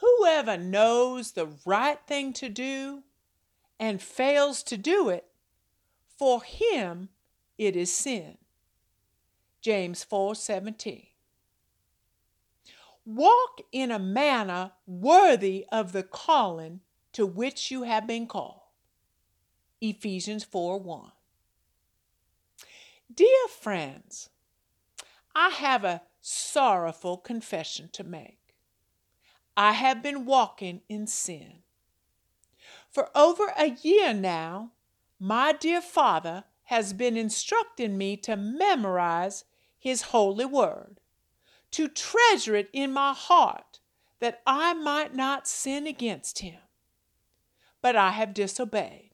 Whoever knows the right thing to do and fails to do it, for him it is sin. James 4:17. Walk in a manner worthy of the calling to which you have been called. Ephesians 4:1. Dear friends, I have a sorrowful confession to make. I have been walking in sin. For over a year now, my dear Father has been instructing me to memorize His holy word, to treasure it in my heart that I might not sin against Him. But I have disobeyed.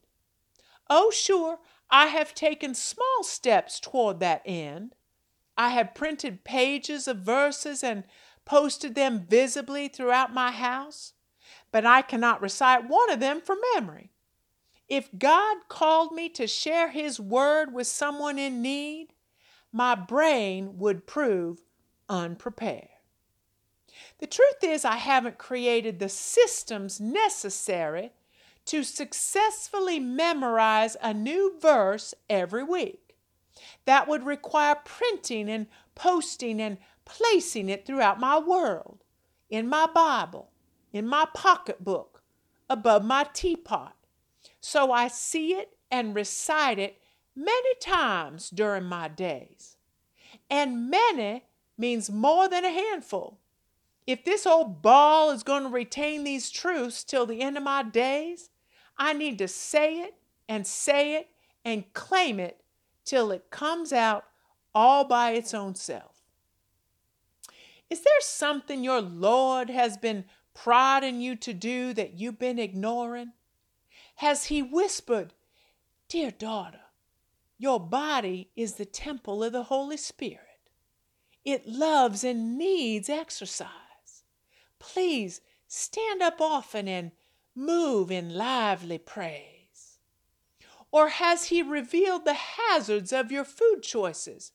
Oh, sure, I have taken small steps toward that end. I have printed pages of verses and posted them visibly throughout my house, but I cannot recite one of them from memory. If God called me to share His word with someone in need, my brain would prove unprepared. The truth is, I haven't created the systems necessary to successfully memorize a new verse every week. That would require printing and posting and placing it throughout my world, in my Bible, in my pocketbook, above my teapot, so I see it and recite it many times during my days. And many means more than a handful. If this old ball is going to retain these truths till the end of my days, I need to say it and say it and claim it till it comes out all by its own self. Is there something your Lord has been prodding you to do that you've been ignoring? Has He whispered, Dear daughter, your body is the temple of the Holy Spirit. It loves and needs exercise. Please stand up often and move in lively praise? Or has He revealed the hazards of your food choices,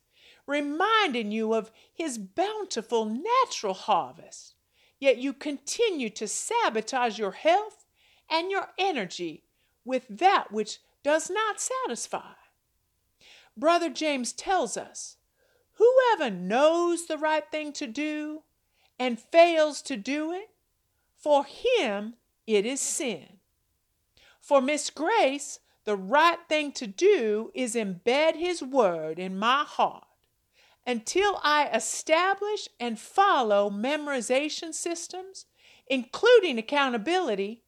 reminding you of His bountiful natural harvest, yet you continue to sabotage your health and your energy with that which does not satisfy? Brother James tells us whoever knows the right thing to do and fails to do it, for him it is sin. For Miss Grace, the right thing to do is embed His Word in my heart until I establish and follow memorization systems, including accountability.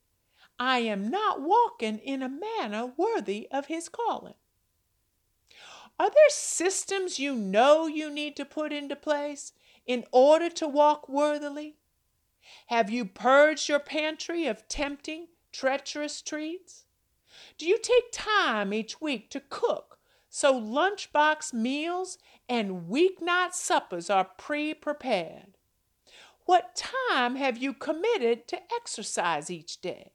I am not walking in a manner worthy of His calling. Are there systems you know you need to put into place in order to walk worthily? Have you purged your pantry of tempting, treacherous treats? Do you take time each week to cook so lunchbox meals and weeknight suppers are pre prepared? What time have you committed to exercise each day?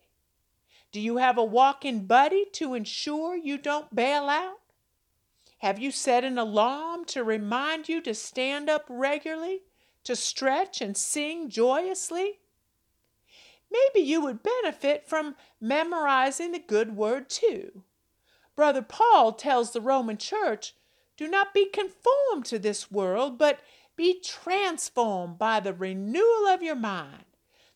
Do you have a walking buddy to ensure you don't bail out? Have you set an alarm to remind you to stand up regularly to stretch and sing joyously? Maybe you would benefit from memorizing the good word too. Brother Paul tells the Roman church do not be conformed to this world, but be transformed by the renewal of your mind,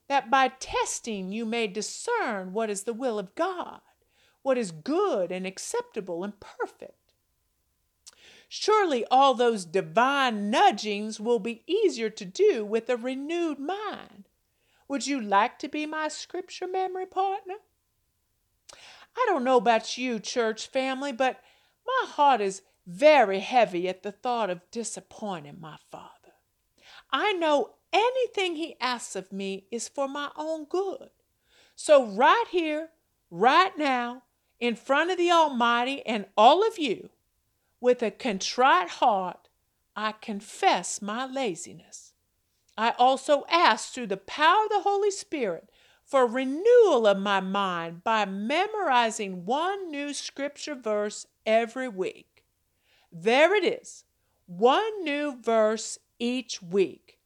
that by testing you may discern what is the will of God, what is good and acceptable and perfect. Surely all those divine nudgings will be easier to do with a renewed mind. Would you like to be my scripture memory partner? I don't know about you, church family, but my heart is very heavy at the thought of disappointing my Father. I know anything He asks of me is for my own good. So, right here, right now, in front of the Almighty and all of you, with a contrite heart, I confess my laziness. I also ask through the power of the Holy Spirit for renewal of my mind by memorizing one new scripture verse every week. There it is, one new verse each week.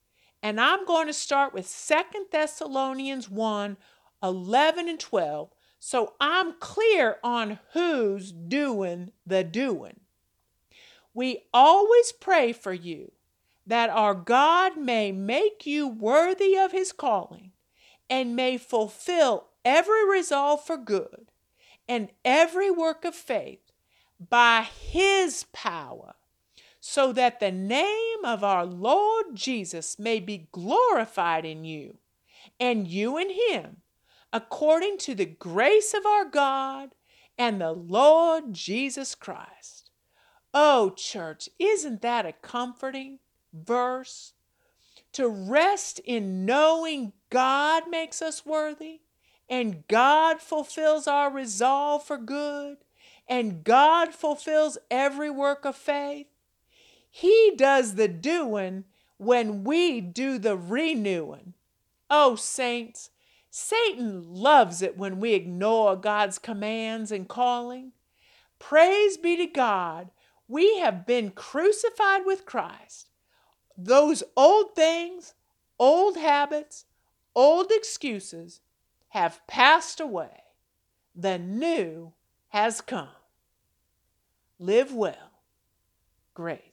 And I'm going to start with Second Thessalonians 1 11 and 12. So I'm clear on who's doing the doing. We always pray for you that our God may make you worthy of his calling and may fulfill every resolve for good and every work of faith by his power, so that the name of our Lord Jesus may be glorified in you and you in him, according to the grace of our God and the Lord Jesus Christ. Oh, church, isn't that a comforting verse? To rest in knowing God makes us worthy and God fulfills our resolve for good and God fulfills every work of faith. He does the doing when we do the renewing. Oh, saints, Satan loves it when we ignore God's commands and calling. Praise be to God, we have been crucified with Christ. Those old things, old habits, old excuses have passed away. The new has come. Live well. Grace.